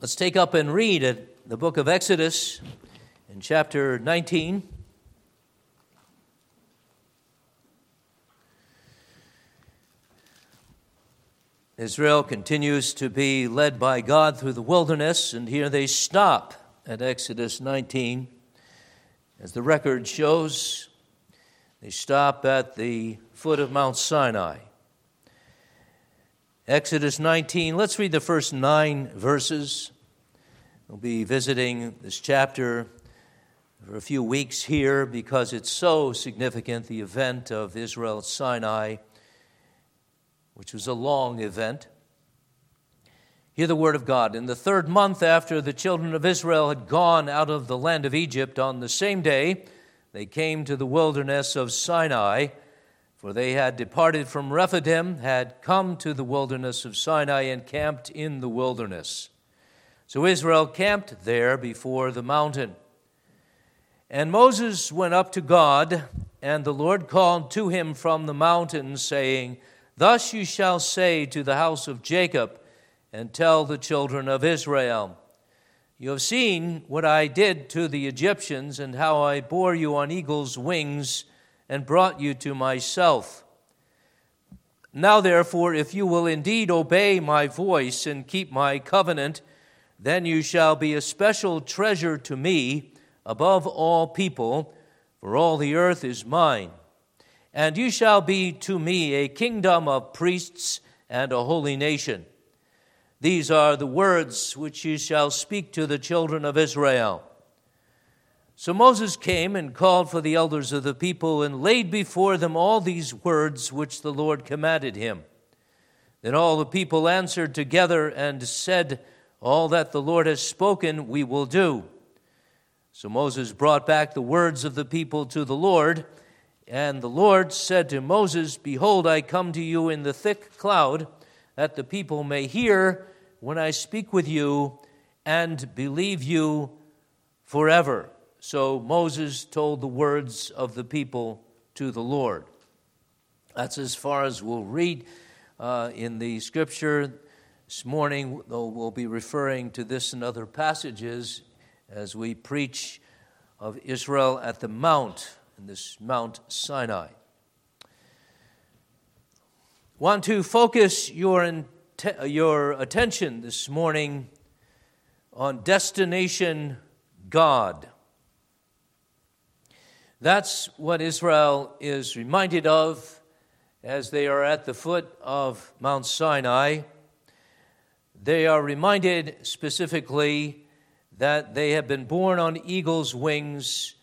Let's take up and read at the book of Exodus in chapter 19. Israel continues to be led by God through the wilderness, and here they stop at Exodus 19. As the record shows, they stop at the foot of Mount Sinai. Exodus 19, let's read the first nine verses. We'll be visiting this chapter for a few weeks here because it's so significant, the event of Israel at Sinai, which was a long event. Hear the word of God. In the third month after the children of Israel had gone out of the land of Egypt, on the same day they came to the wilderness of Sinai for they had departed from Rephidim, had come to the wilderness of Sinai, and camped in the wilderness. So Israel camped there before the mountain. And Moses went up to God, and the Lord called to him from the mountain, saying, Thus you shall say to the house of Jacob, and tell the children of Israel, You have seen what I did to the Egyptians, and how I bore you on eagle's wings and brought you to myself. Now, therefore, if you will indeed obey my voice and keep my covenant, then you shall be a special treasure to me above all people, for all the earth is mine. And you shall be to me a kingdom of priests and a holy nation. These are the words which you shall speak to the children of Israel. So Moses came and called for the elders of the people and laid before them all these words which the Lord commanded him. Then all the people answered together and said, All that the Lord has spoken, we will do. So Moses brought back the words of the people to the Lord, and the Lord said to Moses, Behold, I come to you in the thick cloud, that the people may hear when I speak with you and believe you forever. So Moses told the words of the people to the Lord. That's as far as we'll read uh, in the scripture this morning, though we'll be referring to this and other passages as we preach of Israel at the Mount, in this Mount Sinai. Want to focus your, your attention this morning on destination God. That's what Israel is reminded of as they are at the foot of Mount Sinai. They are reminded specifically that they have been borne on eagle's wings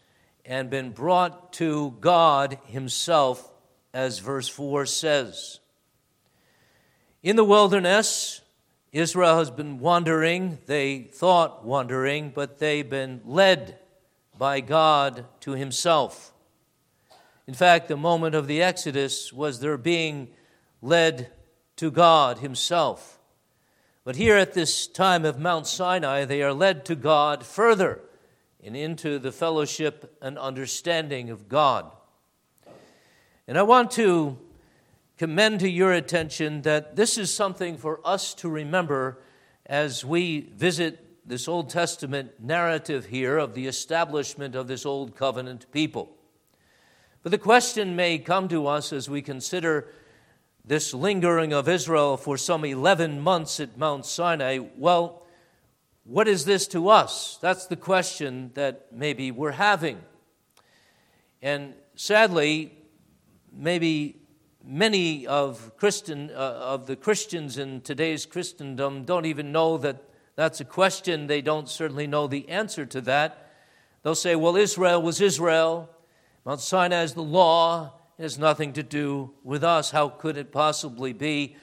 and been brought to God Himself, as verse 4 says. In the wilderness, Israel has been wandering. They thought wandering, but they've been led by God to himself. In fact, the moment of the Exodus was their being led to God himself. But here at this time of Mount Sinai, they are led to God further and into the fellowship and understanding of God. And I want to commend to your attention that this is something for us to remember as we visit this Old Testament narrative here of the establishment of this Old Covenant people. But the question may come to us as we consider this lingering of Israel for some 11 months at Mount Sinai. Well, what is this to us? That's the question that maybe we're having. And sadly, maybe many of Christian uh, of the Christians in today's Christendom don't even know that that's a question. They don't certainly know the answer to that. They'll say, well, Israel was Israel. Mount Sinai is the law. It has nothing to do with us. How could it possibly be?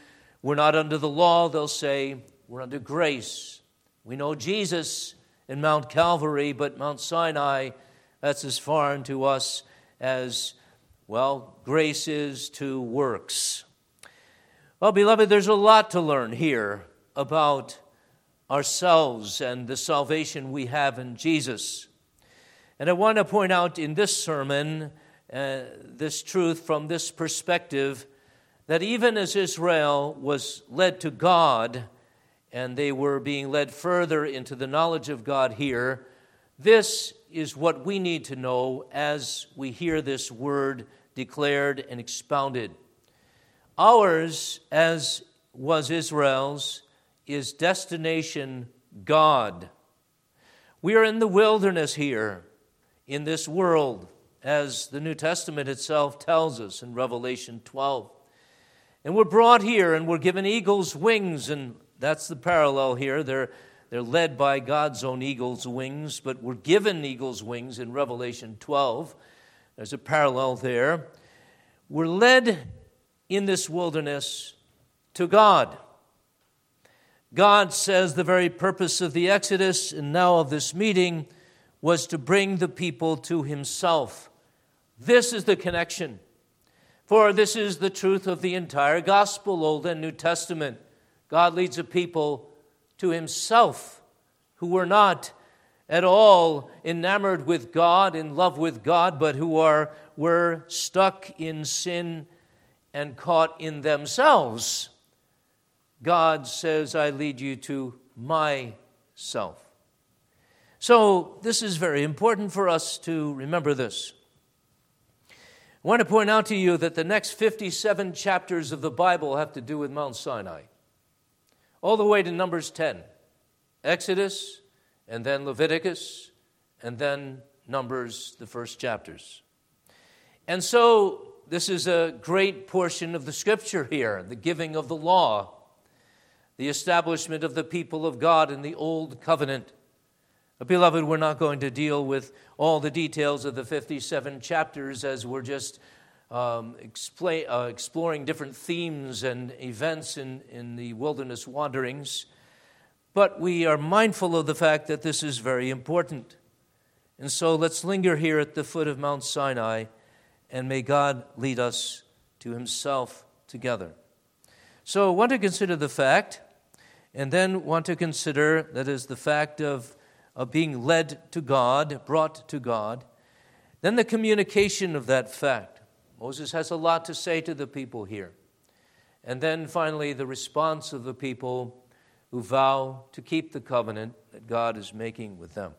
We're not under the law. They'll say, we're under grace. We know Jesus in Mount Calvary, but Mount Sinai, that's as foreign to us as, well, grace is to works. Well, beloved, there's a lot to learn here about ourselves and the salvation we have in Jesus. And I want to point out in this sermon uh, this truth from this perspective that even as Israel was led to God and they were being led further into the knowledge of God here. This is what we need to know as we hear this word declared and expounded. Ours, as was Israel's, is destination God. We are in the wilderness here, in this world, as the New Testament itself tells us in Revelation 12. And we're brought here and we're given eagle's wings, and that's the parallel here. They're, they're led by God's own eagle's wings, but we're given eagle's wings in Revelation 12. There's a parallel there. We're led in this wilderness to God. God says the very purpose of the Exodus and now of this meeting was to bring the people to Himself. This is the connection. For this is the truth of the entire gospel, Old and New Testament. God leads a people to Himself who were not at all enamored with God, in love with God, but who are, were stuck in sin and caught in themselves. God says, I lead you to myself. So, this is very important for us to remember this. I want to point out to you that the next 57 chapters of the Bible have to do with Mount Sinai, all the way to Numbers 10, Exodus, and then Leviticus, and then Numbers, the first chapters. And so, this is a great portion of the scripture here the giving of the law the establishment of the people of God in the Old Covenant. Beloved, we're not going to deal with all the details of the 57 chapters as we're just um, explain, uh, exploring different themes and events in, in the wilderness wanderings. But we are mindful of the fact that this is very important. And so let's linger here at the foot of Mount Sinai, and may God lead us to Himself together. So, I want to consider the fact, and then want to consider that is the fact of, of being led to God, brought to God. Then the communication of that fact. Moses has a lot to say to the people here. And then finally, the response of the people who vow to keep the covenant that God is making with them.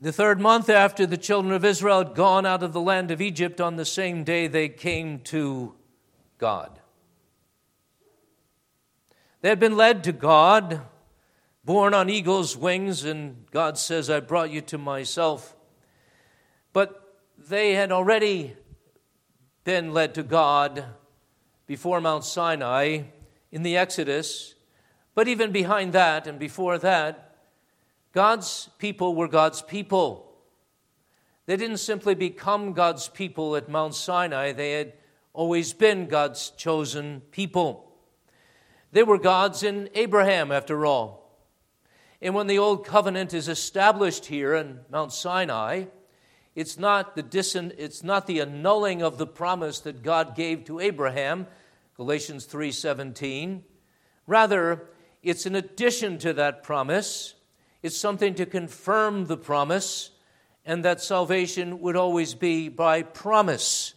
The third month after the children of Israel had gone out of the land of Egypt, on the same day they came to God. They had been led to God, borne on eagle's wings, and God says, I brought you to myself. But they had already been led to God before Mount Sinai in the Exodus. But even behind that and before that, God's people were God's people. They didn't simply become God's people at Mount Sinai, they had always been God's chosen people. They were God's in Abraham, after all. And when the Old Covenant is established here in Mount Sinai, it's not the, dis- it's not the annulling of the promise that God gave to Abraham, Galatians 3:17. Rather, it's an addition to that promise it's something to confirm the promise, and that salvation would always be by promise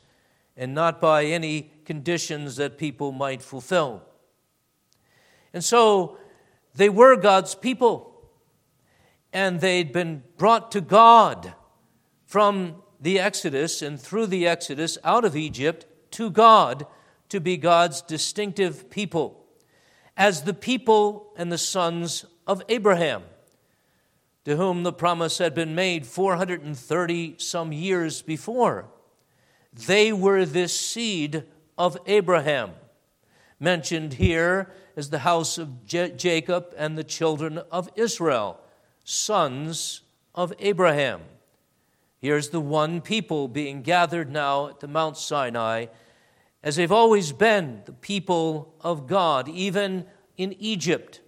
and not by any conditions that people might fulfill. And so they were God's people, and they'd been brought to God from the Exodus and through the Exodus out of Egypt to God to be God's distinctive people, as the people and the sons of Abraham to whom the promise had been made 430 some years before. They were this seed of Abraham, mentioned here as the house of Jacob and the children of Israel, sons of Abraham. Here's the one people being gathered now at the Mount Sinai, as they've always been the people of God, even in Egypt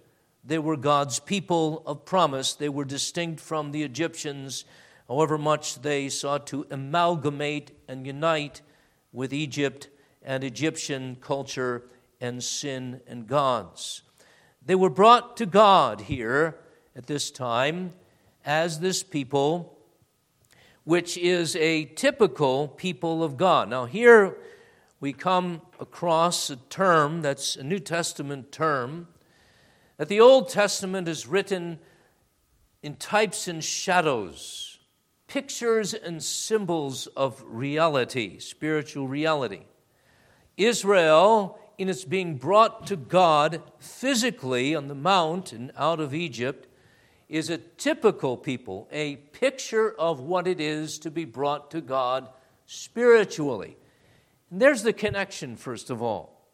they were God's people of promise. They were distinct from the Egyptians, however much they sought to amalgamate and unite with Egypt and Egyptian culture and sin and gods. They were brought to God here at this time as this people, which is a typical people of God. Now, here we come across a term that's a New Testament term that the Old Testament is written in types and shadows, pictures and symbols of reality, spiritual reality. Israel, in its being brought to God physically on the mount and out of Egypt, is a typical people, a picture of what it is to be brought to God spiritually. And there's the connection, first of all.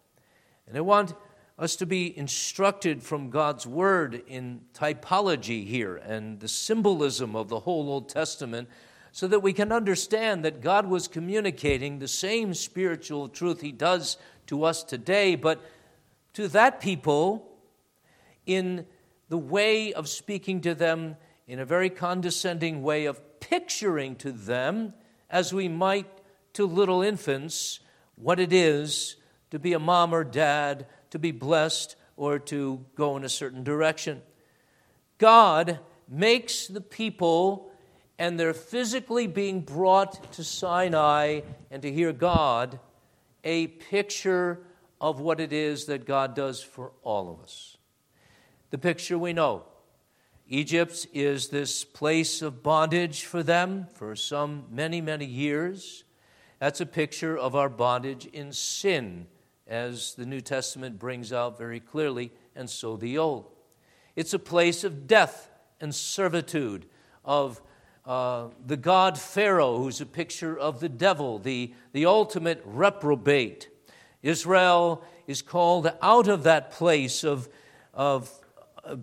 And I want us to be instructed from God's Word in typology here and the symbolism of the whole Old Testament so that we can understand that God was communicating the same spiritual truth He does to us today, but to that people in the way of speaking to them in a very condescending way of picturing to them, as we might to little infants, what it is to be a mom or dad, to be blessed, or to go in a certain direction. God makes the people and they're physically being brought to Sinai and to hear God a picture of what it is that God does for all of us. The picture we know Egypt is this place of bondage for them for some many, many years. That's a picture of our bondage in sin, as the New Testament brings out very clearly, and so the Old. It's a place of death and servitude, of uh, the god Pharaoh, who's a picture of the devil, the, the ultimate reprobate. Israel is called out of that place of, of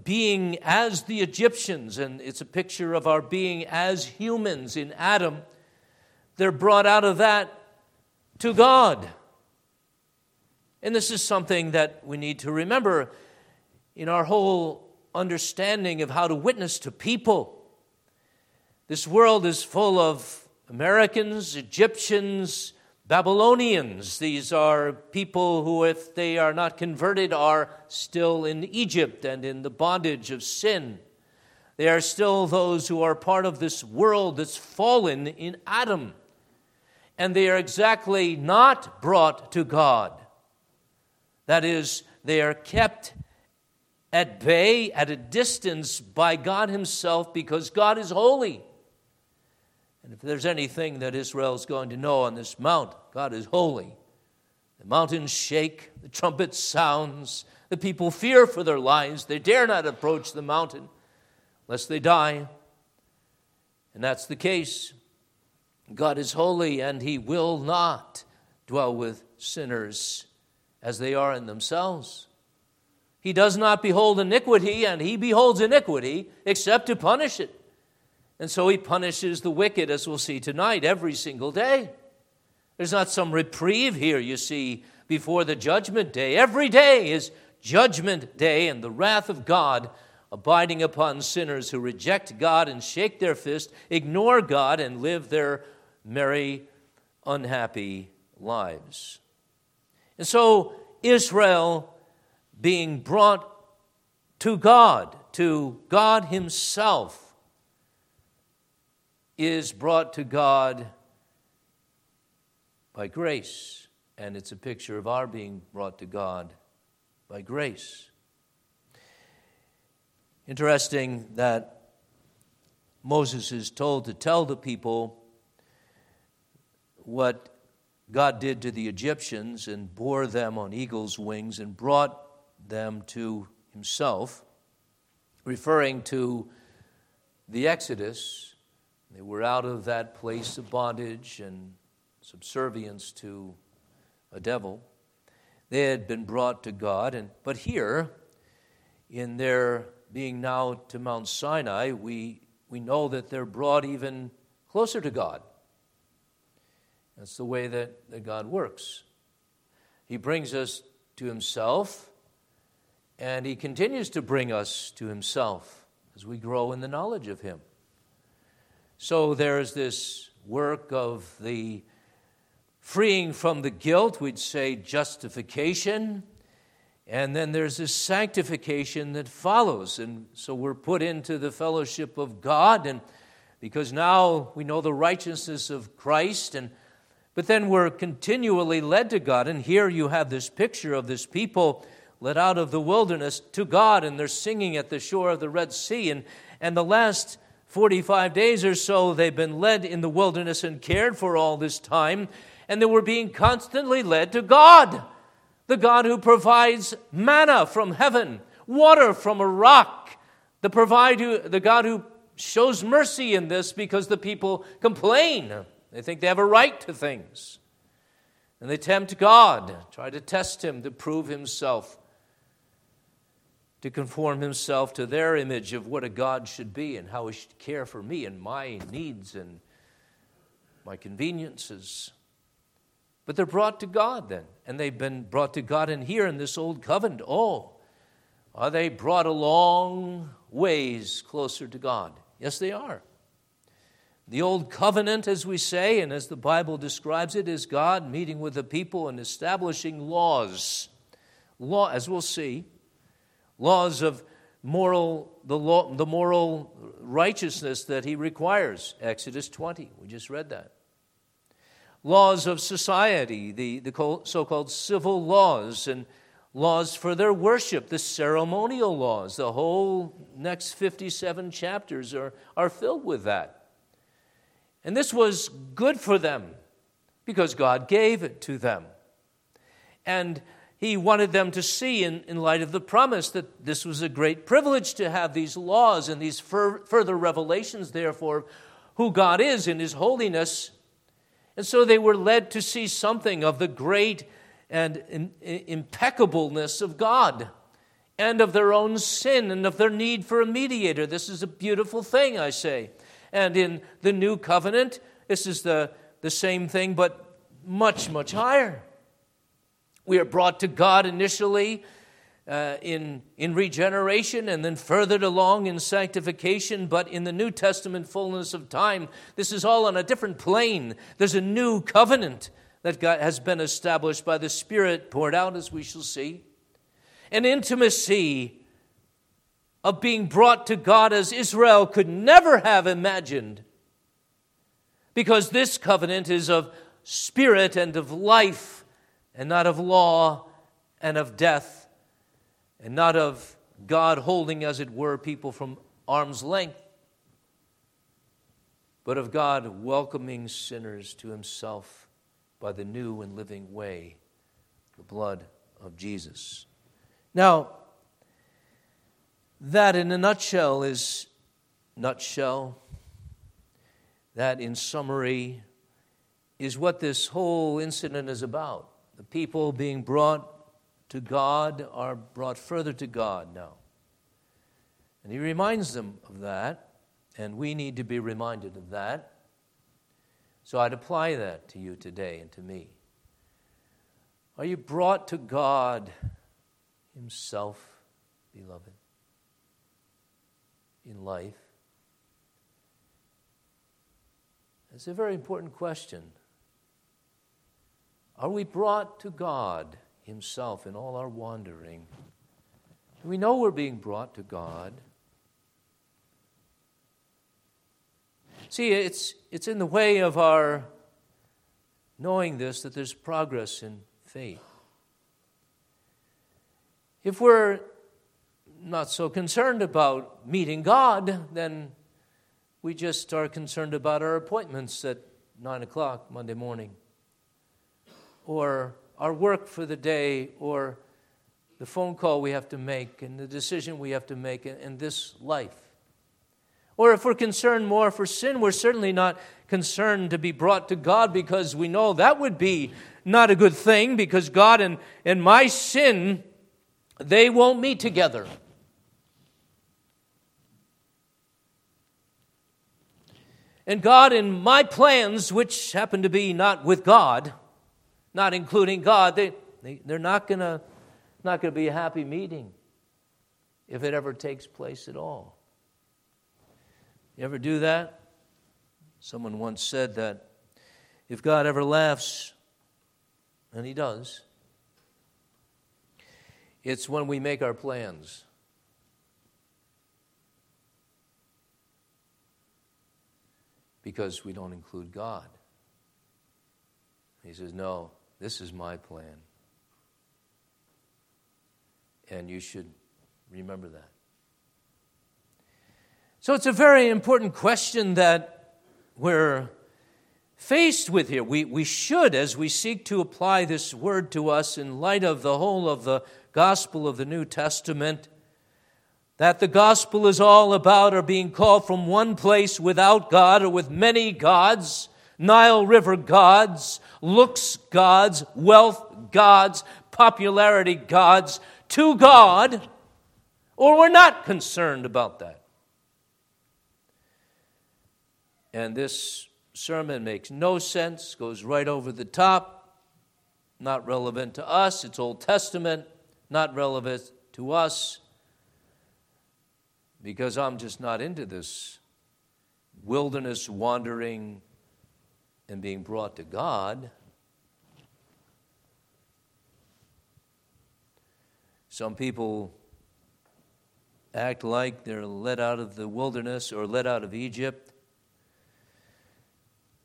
being as the Egyptians, and it's a picture of our being as humans in Adam they're brought out of that to God. And this is something that we need to remember in our whole understanding of how to witness to people. This world is full of Americans, Egyptians, Babylonians. These are people who, if they are not converted, are still in Egypt and in the bondage of sin. They are still those who are part of this world that's fallen in Adam and they are exactly not brought to God. That is, they are kept at bay, at a distance by God Himself because God is holy. And if there's anything that Israel is going to know on this mount, God is holy. The mountains shake, the trumpet sounds, the people fear for their lives. They dare not approach the mountain lest they die. And that's the case God is holy and he will not dwell with sinners as they are in themselves. He does not behold iniquity, and he beholds iniquity except to punish it. And so he punishes the wicked, as we'll see tonight, every single day. There's not some reprieve here, you see, before the judgment day. Every day is judgment day, and the wrath of God abiding upon sinners who reject God and shake their fist, ignore God, and live their merry, unhappy lives. And so, Israel being brought to God, to God Himself, is brought to God by grace. And it's a picture of our being brought to God by grace. Interesting that Moses is told to tell the people what God did to the Egyptians and bore them on eagle's wings and brought them to himself, referring to the Exodus. They were out of that place of bondage and subservience to a devil. They had been brought to God, and but here, in their being now to Mount Sinai, we, we know that they're brought even closer to God. That's the way that, that God works. He brings us to Himself, and He continues to bring us to Himself as we grow in the knowledge of Him. So there's this work of the freeing from the guilt, we'd say justification, and then there's this sanctification that follows. And so we're put into the fellowship of God, and because now we know the righteousness of Christ and but then we're continually led to God. And here you have this picture of this people led out of the wilderness to God, and they're singing at the shore of the Red Sea. And, and the last 45 days or so, they've been led in the wilderness and cared for all this time, and they were being constantly led to God, the God who provides manna from heaven, water from a rock, the, provide who, the God who shows mercy in this because the people complain. They think they have a right to things. And they tempt God, try to test him to prove himself to conform himself to their image of what a God should be and how he should care for me and my needs and my conveniences. But they're brought to God then, and they've been brought to God in here in this old covenant. Oh, are they brought a long ways closer to God? Yes, they are. The old covenant, as we say, and as the Bible describes it, is God meeting with the people and establishing laws. Law, as we'll see, laws of moral, the, law, the moral righteousness that he requires. Exodus 20, we just read that. Laws of society, the, the so called civil laws, and laws for their worship, the ceremonial laws. The whole next 57 chapters are, are filled with that. And this was good for them because God gave it to them. And he wanted them to see, in, in light of the promise, that this was a great privilege to have these laws and these fur, further revelations, therefore, who God is in His holiness. And so they were led to see something of the great and in, in, impeccableness of God and of their own sin and of their need for a mediator. This is a beautiful thing, I say. And in the new covenant, this is the, the same thing, but much, much higher. We are brought to God initially uh, in, in regeneration and then furthered along in sanctification, but in the New Testament fullness of time, this is all on a different plane. There's a new covenant that God has been established by the Spirit poured out, as we shall see. An intimacy of being brought to God as Israel could never have imagined. Because this covenant is of spirit and of life and not of law and of death, and not of God holding, as it were, people from arm's length, but of God welcoming sinners to himself by the new and living way, the blood of Jesus. Now, that in a nutshell is nutshell. That in summary is what this whole incident is about. The people being brought to God are brought further to God now. And he reminds them of that, and we need to be reminded of that. So I'd apply that to you today and to me. Are you brought to God Himself, beloved, in life? It's a very important question. Are we brought to God Himself in all our wandering? We know we're being brought to God. See, it's, it's in the way of our knowing this that there's progress in faith. If we're not so concerned about meeting God, then we just are concerned about our appointments at 9 o'clock Monday morning or our work for the day or the phone call we have to make and the decision we have to make in, this life. Or if we're concerned more for sin, we're certainly not concerned to be brought to God because we know that would be not a good thing because God and, and my sin, they won't meet together. And God and my plans, which happen to be not with God, not including God, they, they, they're not going to not going to be a happy meeting if it ever takes place at all. You ever do that? Someone once said that if God ever laughs, and He does, it's when we make our plans. Because we don't include God. He says, No, this is my plan. And you should remember that. So it's a very important question that we're faced with here. We, we should, as we seek to apply this word to us in light of the whole of the gospel of the New Testament, that the gospel is all about or being called from one place without God or with many gods, Nile River gods, looks gods, wealth gods, popularity gods, to God, or we're not concerned about that. And this sermon makes no sense, goes right over the top, not relevant to us. It's Old Testament, not relevant to us, because I'm just not into this wilderness wandering and being brought to God. Some people act like they're let out of the wilderness or let out of Egypt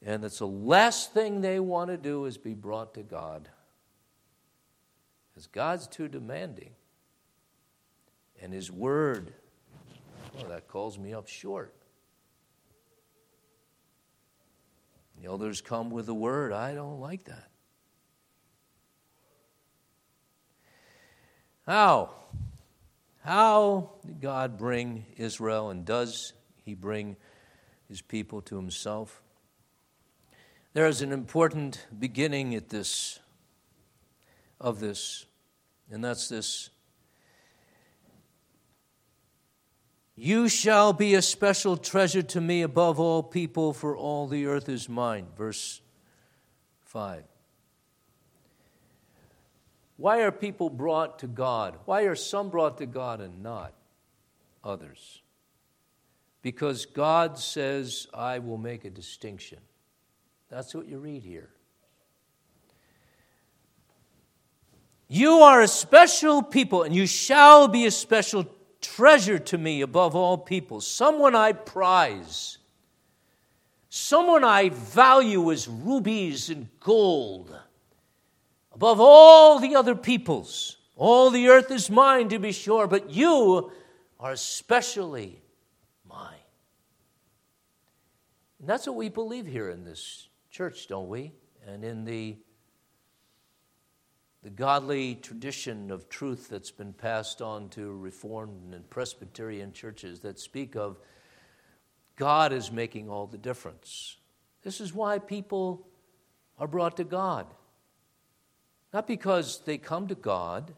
and it's the last thing they want to do is be brought to God. Because God's too demanding. And His Word, well, that calls me up short. The elders come with the Word. I don't like that. How? How did God bring Israel, and does He bring His people to Himself? There is an important beginning at this of this, and that's this. You shall be a special treasure to me above all people, for all the earth is mine. Verse 5. Why are people brought to God? Why are some brought to God and not others? Because God says, I will make a distinction. That's what you read here. You are a special people, and you shall be a special treasure to me above all people, someone I prize, someone I value as rubies and gold, above all the other peoples. All the earth is mine, to be sure, but you are especially mine. And that's what we believe here in this church, don't we? And in the, the godly tradition of truth that's been passed on to Reformed and Presbyterian churches that speak of God is making all the difference. This is why people are brought to God. Not because they come to God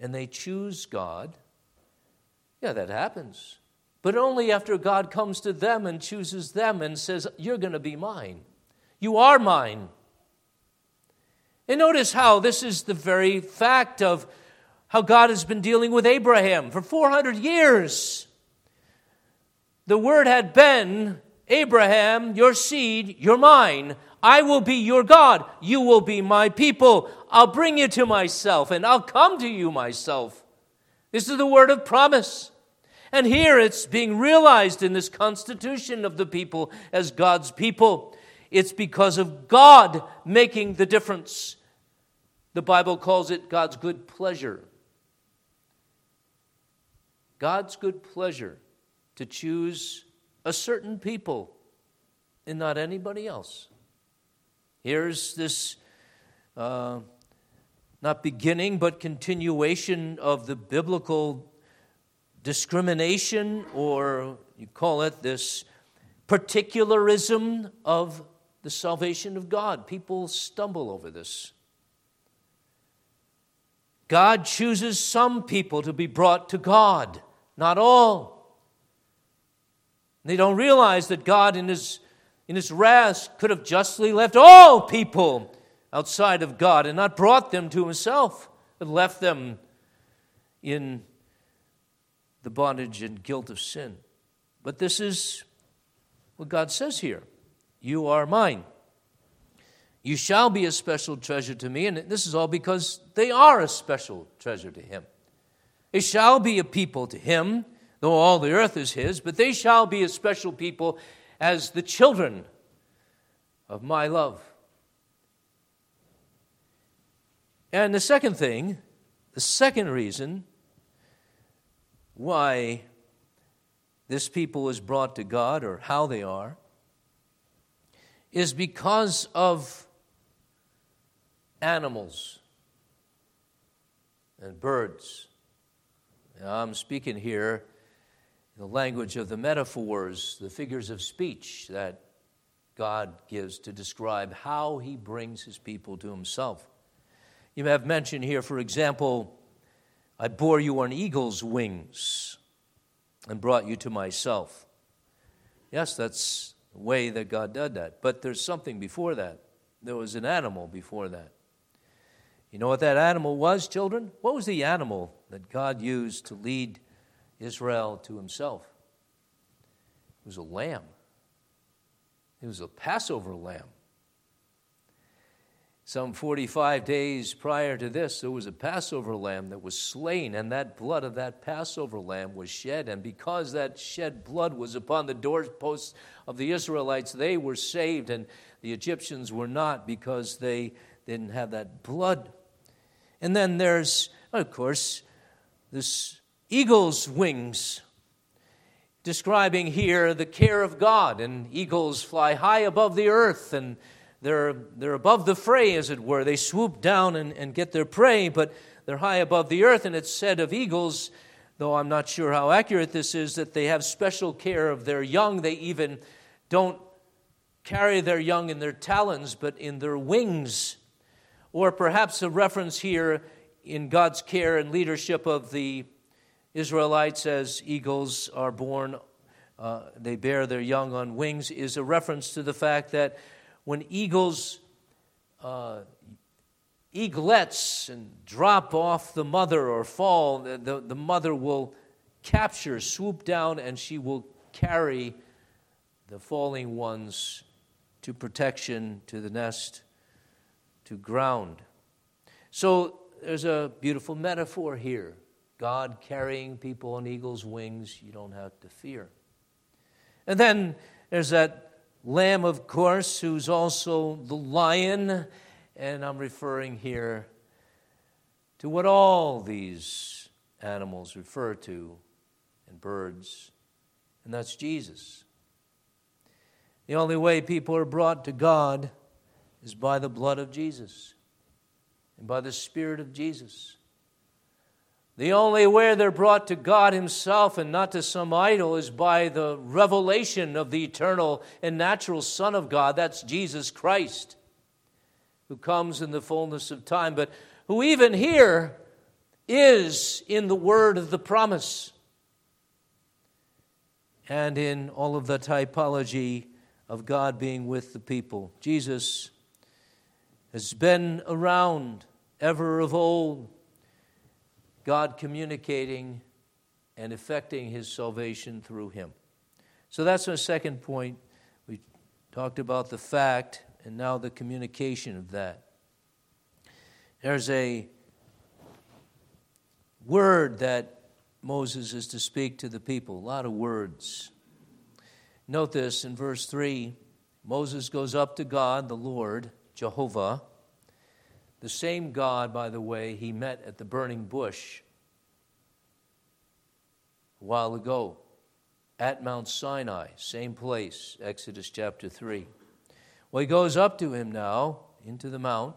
and they choose God. Yeah, that happens. But only after God comes to them and chooses them and says, You're going to be mine. You are mine. And notice how this is the very fact of how God has been dealing with Abraham for 400 years. The word had been Abraham, your seed, you're mine. I will be your God. You will be my people. I'll bring you to myself and I'll come to you myself. This is the word of promise. And here it's being realized in this constitution of the people as God's people. It's because of God making the difference. The Bible calls it God's good pleasure. God's good pleasure to choose a certain people and not anybody else. Here's this uh, not beginning, but continuation of the biblical discrimination, or you call it this particularism of the salvation of God. People stumble over this. God chooses some people to be brought to God, not all. They don't realize that God, in his, in his wrath, could have justly left all people outside of God and not brought them to himself, but left them in the bondage and guilt of sin. But this is what God says here. You are mine. You shall be a special treasure to me. And this is all because they are a special treasure to him. They shall be a people to him, though all the earth is his, but they shall be a special people as the children of my love. And the second thing, the second reason why this people is brought to God or how they are is because of animals and birds. Now, I'm speaking here in the language of the metaphors, the figures of speech that God gives to describe how he brings his people to himself. You have mentioned here, for example, I bore you on eagle's wings and brought you to myself. Yes, that's the way that God did that. But there's something before that. There was an animal before that. You know what that animal was, children? What was the animal that God used to lead Israel to himself? It was a lamb. It was a Passover lamb. Some 45 days prior to this, there was a Passover lamb that was slain, and that blood of that Passover lamb was shed. And because that shed blood was upon the doorposts of the Israelites, they were saved, and the Egyptians were not because they didn't have that blood. And then there's, of course, this eagle's wings describing here the care of God. And eagles fly high above the earth and they're, they're above the fray, as it were. They swoop down and, and get their prey, but they're high above the earth. And it's said of eagles, though I'm not sure how accurate this is, that they have special care of their young. They even don't carry their young in their talons, but in their wings. Or perhaps a reference here in God's care and leadership of the Israelites as eagles are born, uh, they bear their young on wings, is a reference to the fact that when eagles, uh, eaglets, and drop off the mother or fall, the, the, the mother will capture, swoop down, and she will carry the falling ones to protection, to the nest, to ground. So there's a beautiful metaphor here. God carrying people on eagle's wings, you don't have to fear. And then there's that Lamb, of course, who's also the lion, and I'm referring here to what all these animals refer to, and birds, and that's Jesus. The only way people are brought to God is by the blood of Jesus and by the Spirit of Jesus. The only way they're brought to God Himself and not to some idol is by the revelation of the eternal and natural Son of God. That's Jesus Christ, who comes in the fullness of time, but who even here is in the word of the promise and in all of the typology of God being with the people. Jesus has been around ever of old God communicating and effecting his salvation through him. So that's our second point. We talked about the fact and now the communication of that. There's a word that Moses is to speak to the people, a lot of words. Note this in verse 3 Moses goes up to God, the Lord, Jehovah, the same God, by the way, he met at the burning bush a while ago at Mount Sinai, same place, Exodus chapter 3. Well, he goes up to him now into the mount,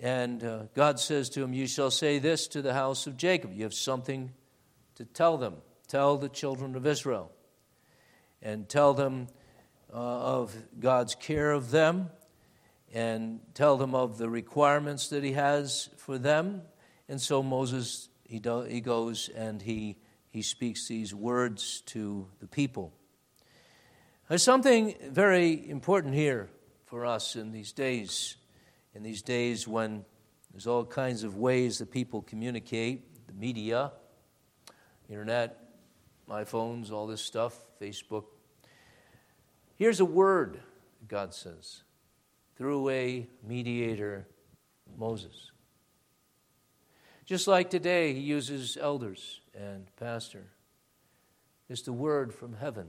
and uh, God says to him, You shall say this to the house of Jacob. You have something to tell them. Tell the children of Israel. And tell them uh, of God's care of them and tell them of the requirements that he has for them. And so Moses, he, do, he goes and he, he speaks these words to the people. There's something very important here for us in these days, in these days when there's all kinds of ways that people communicate, the media, internet, iPhones, all this stuff, Facebook. Here's a word, God says through a mediator, Moses. Just like today, he uses elders and pastor. It's the word from heaven.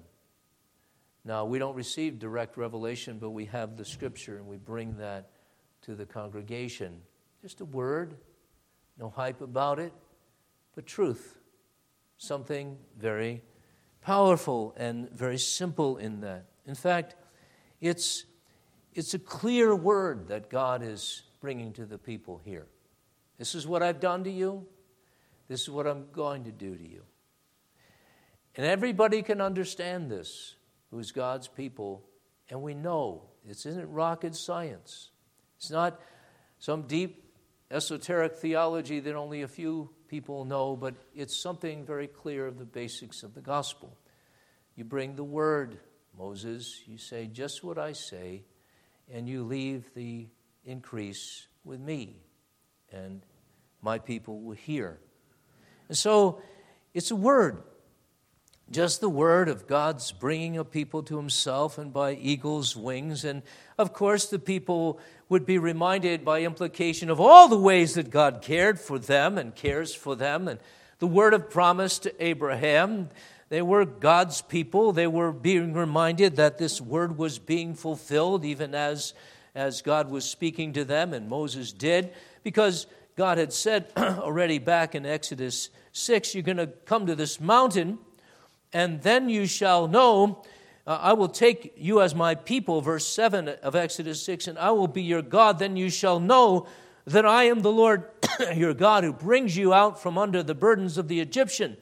Now, we don't receive direct revelation, but we have the scripture and we bring that to the congregation. Just a word, no hype about it, but truth. Something very powerful and very simple in that. In fact, it's, it's a clear word that God is bringing to the people here. This is what I've done to you. This is what I'm going to do to you. And everybody can understand this who's God's people. And we know it's isn't rocket science. It's not some deep esoteric theology that only a few people know, but it's something very clear of the basics of the gospel. You bring the word, Moses, you say just what I say, and you leave the increase with me, and my people will hear. And so it's a word just the word of God's bringing a people to himself and by eagle's wings. And of course, the people would be reminded by implication of all the ways that God cared for them and cares for them. And the word of promise to Abraham. They were God's people. They were being reminded that this word was being fulfilled, even as, as God was speaking to them, and Moses did, because God had said already back in Exodus 6 you're going to come to this mountain and then you shall know uh, I will take you as my people, verse 7 of Exodus 6, and I will be your God. Then you shall know that I am the Lord your God who brings you out from under the burdens of the Egyptian.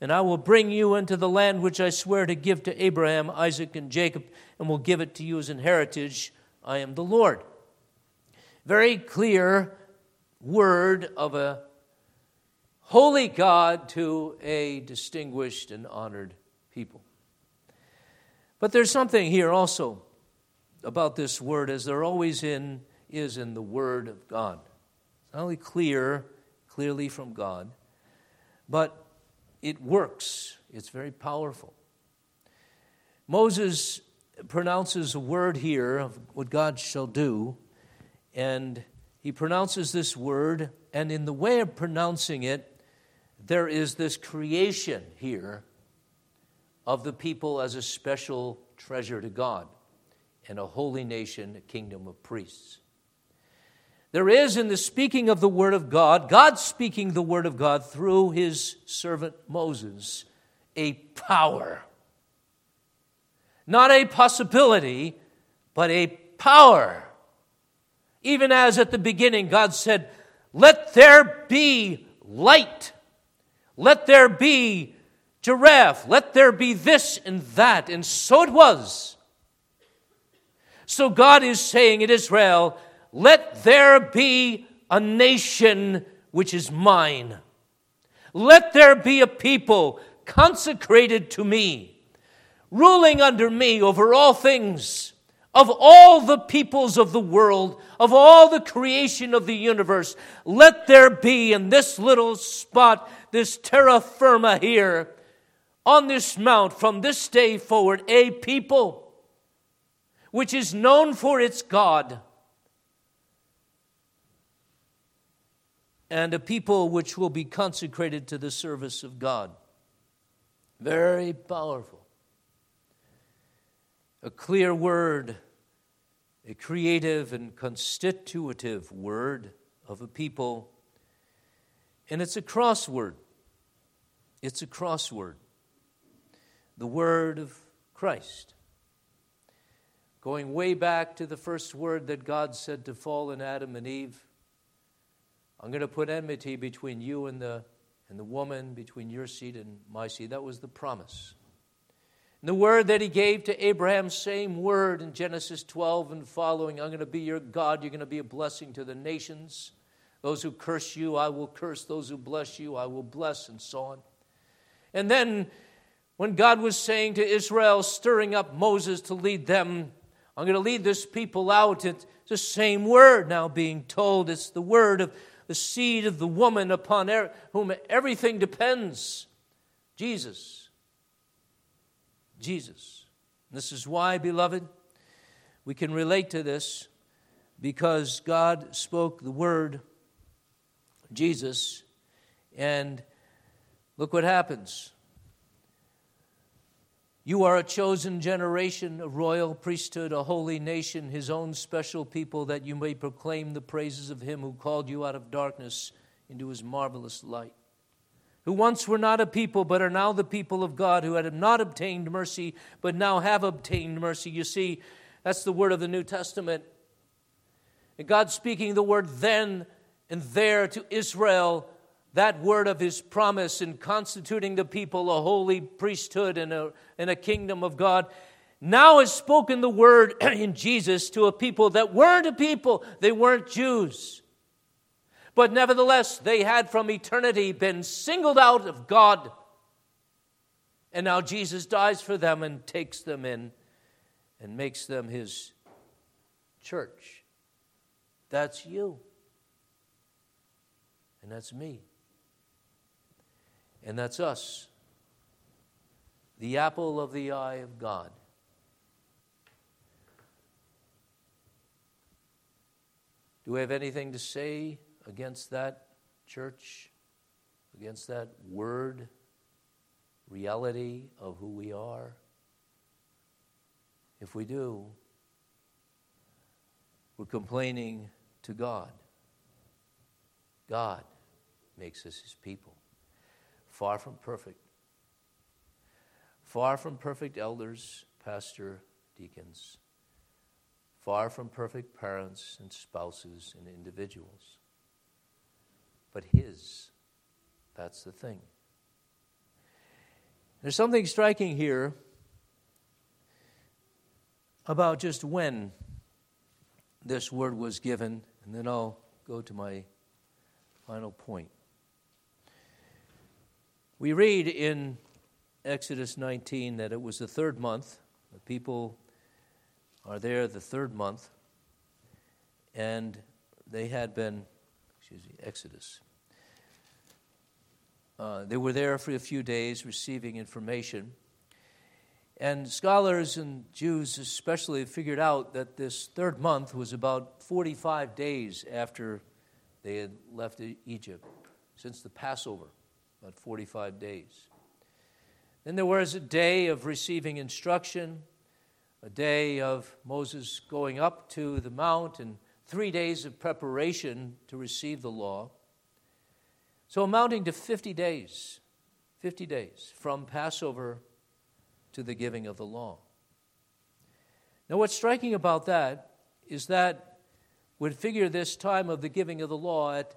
And I will bring you into the land which I swear to give to Abraham, Isaac, and Jacob, and will give it to you as an heritage. I am the Lord. Very clear word of a holy God to a distinguished and honored people. But there's something here also about this word, as there always in, is in the Word of God. It's not only clear, clearly from God, but it works. It's very powerful. Moses pronounces a word here of what God shall do, and he pronounces this word, and in the way of pronouncing it, there is this creation here of the people as a special treasure to God and a holy nation, a kingdom of priests. There is in the speaking of the Word of God, God speaking the Word of God through his servant Moses, a power. Not a possibility, but a power. Even as at the beginning God said, Let there be light. Let there be giraffe. Let there be this and that. And so it was. So God is saying in Israel, let there be a nation which is mine. Let there be a people consecrated to me, ruling under me over all things of all the peoples of the world, of all the creation of the universe, let there be in this little spot, this terra firma here, on this mount from this day forward, a people which is known for its God, and a people which will be consecrated to the service of God. Very powerful a clear word, a creative and constitutive word of a people. And it's a crossword. It's a crossword. The word of Christ. Going way back to the first word that God said to fallen Adam and Eve I'm going to put enmity between you and the, and the woman, between your seed and my seed. That was the promise. And the word that he gave to Abraham, same word in Genesis 12 and following I'm going to be your God, you're going to be a blessing to the nations. Those who curse you, I will curse. Those who bless you, I will bless, and so on. And then, when God was saying to Israel, stirring up Moses to lead them, I'm going to lead this people out, it's the same word now being told. It's the word of the seed of the woman upon er, whom everything depends Jesus. Jesus. This is why, beloved, we can relate to this because God spoke the word, Jesus, and look what happens. You are a chosen generation, a royal priesthood, a holy nation, his own special people, that you may proclaim the praises of him who called you out of darkness into his marvelous light. Who once were not a people, but are now the people of God, who had not obtained mercy, but now have obtained mercy. You see, that's the word of the New Testament. And God speaking the word then and there to Israel that word of his promise in constituting the people a holy priesthood and a, and a kingdom of God, now has spoken the word in Jesus to a people that weren't a people, they weren't Jews. But nevertheless, they had from eternity been singled out of God. And now Jesus dies for them and takes them in and makes them his church. That's you. And that's me. And that's us, the apple of the eye of God. Do we have anything to say against that church, against that word, reality of who we are? If we do, we're complaining to God. God makes us his people far from perfect. Far from perfect elders, pastor, deacons. Far from perfect parents and spouses and individuals. But His, that's the thing. There's something striking here about just when this word was given, and then I'll go to my final point. We read in Exodus 19 that it was the third month. The people are there the third month, and they had been, excuse me, Exodus. Uh, they were there for a few days receiving information. And scholars and Jews especially figured out that this third month was about 45 days after they had left Egypt, since the Passover about 45 days. Then there was a day of receiving instruction, a day of Moses going up to the mount, and three days of preparation to receive the law. So, amounting to 50 days, 50 days from Passover to the giving of the law. Now, what's striking about that is that would figure this time of the giving of the law at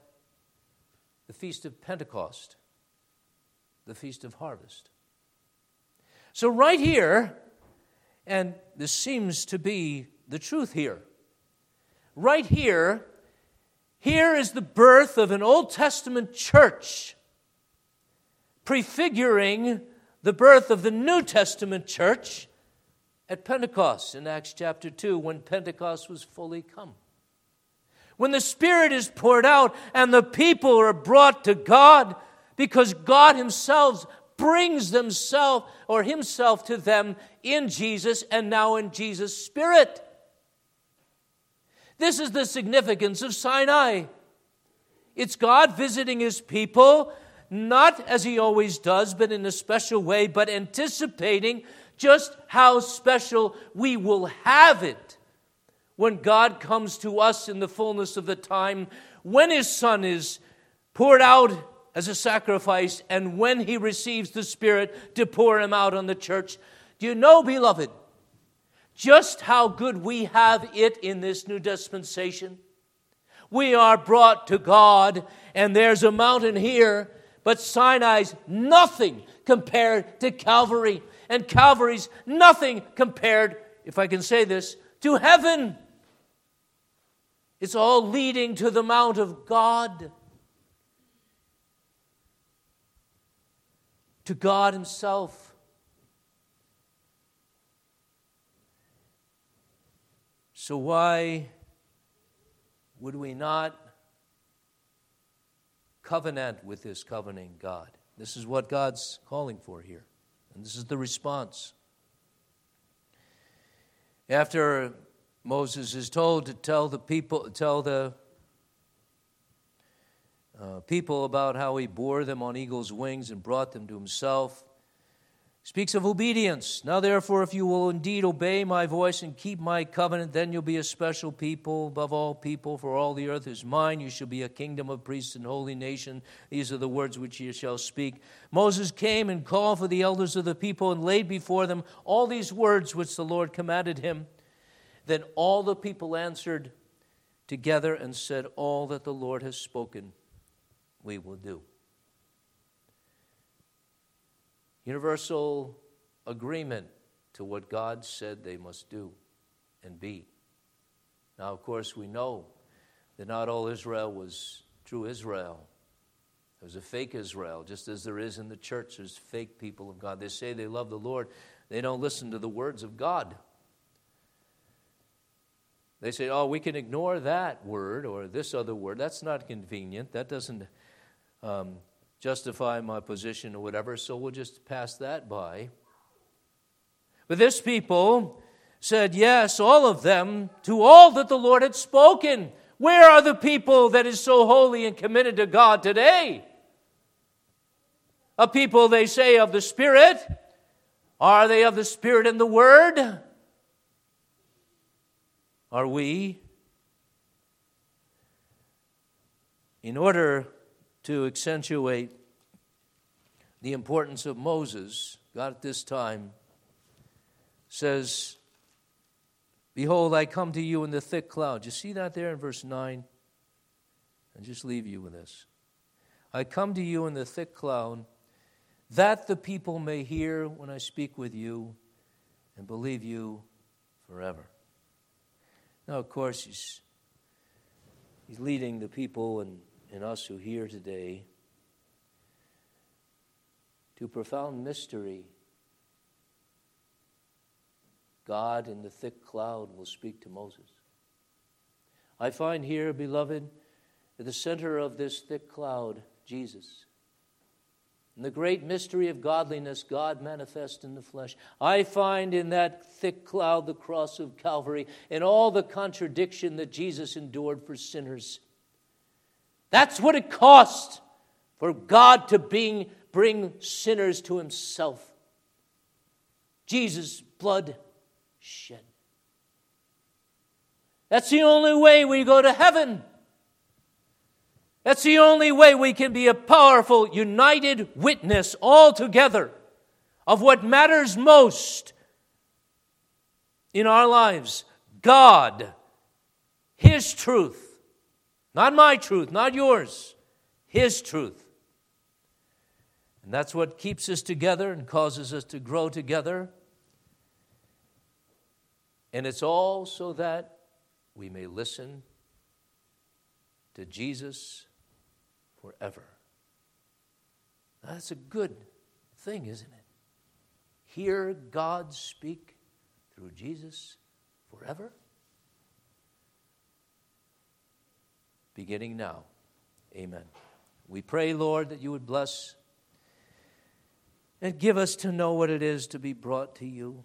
the Feast of Pentecost the Feast of Harvest. So, right here, and this seems to be the truth here, right here, here is the birth of an Old Testament church, prefiguring the birth of the New Testament church at Pentecost in Acts chapter 2 when Pentecost was fully come. When the Spirit is poured out and the people are brought to God, because God Himself brings themselves or Himself to them in Jesus and now in Jesus' Spirit. This is the significance of Sinai. It's God visiting His people, not as He always does, but in a special way, but anticipating just how special we will have it when God comes to us in the fullness of the time, when His Son is poured out as a sacrifice, and when he receives the Spirit to pour him out on the church. Do you know, beloved, just how good we have it in this new dispensation? We are brought to God, and there's a mountain here, but Sinai's nothing compared to Calvary, and Calvary's nothing compared, if I can say this, to heaven. It's all leading to the Mount of God. To God Himself. So, why would we not covenant with this covenanting God? This is what God's calling for here. And this is the response. After Moses is told to tell the people, tell the uh, people about how he bore them on eagle's wings and brought them to himself. Speaks of obedience. Now, therefore, if you will indeed obey my voice and keep my covenant, then you'll be a special people above all people, for all the earth is mine. You shall be a kingdom of priests and holy nation. These are the words which you shall speak. Moses came and called for the elders of the people and laid before them all these words which the Lord commanded him. Then all the people answered together and said, All that the Lord has spoken, we will do. Universal agreement to what God said they must do and be. Now, of course, we know that not all Israel was true Israel. There was a fake Israel, just as there is in the church. There's fake people of God. They say they love the Lord, they don't listen to the words of God. They say, oh, we can ignore that word or this other word. That's not convenient. That doesn't um, justify my position or whatever, so we'll just pass that by. But this people said yes, all of them, to all that the Lord had spoken. Where are the people that is so holy and committed to God today? A people, they say, of the Spirit. Are they of the Spirit and the Word? Are we? In order to accentuate the importance of Moses, God at this time says, Behold, I come to you in the thick cloud. You see that there in verse 9? And just leave you with this. I come to you in the thick cloud, that the people may hear when I speak with you and believe you forever. Now, of course, he's, he's leading the people and and us who hear today to profound mystery. God in the thick cloud will speak to Moses. I find here, beloved, at the center of this thick cloud, Jesus. In the great mystery of godliness, God manifest in the flesh. I find in that thick cloud the cross of Calvary and all the contradiction that Jesus endured for sinners. That's what it cost for God to bring, bring sinners to himself. Jesus' blood shed. That's the only way we go to heaven. That's the only way we can be a powerful, united witness all together of what matters most in our lives God, His truth, not my truth, not yours, His truth. And that's what keeps us together and causes us to grow together. And it's all so that we may listen to Jesus forever. That's a good thing, isn't it? Hear God speak through Jesus forever. Beginning now. Amen. We pray, Lord, that you would bless and give us to know what it is to be brought to you.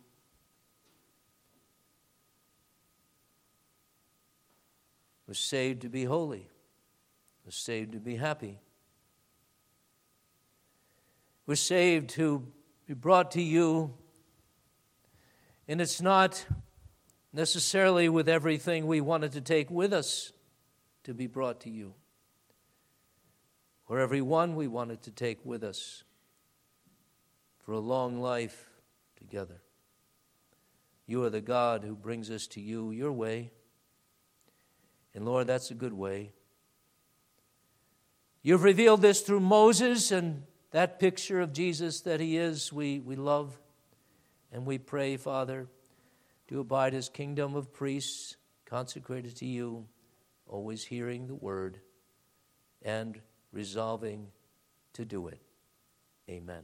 We're saved to be holy. We're saved to be happy. We're saved to be brought to you. And it's not necessarily with everything we wanted to take with us to be brought to you. Or every one we wanted to take with us for a long life together. You are the God who brings us to you your way. And Lord, that's a good way. You've revealed this through Moses and that picture of Jesus that he is, we, we love. And we pray, Father, to abide as kingdom of priests consecrated to you always hearing the word and resolving to do it. Amen.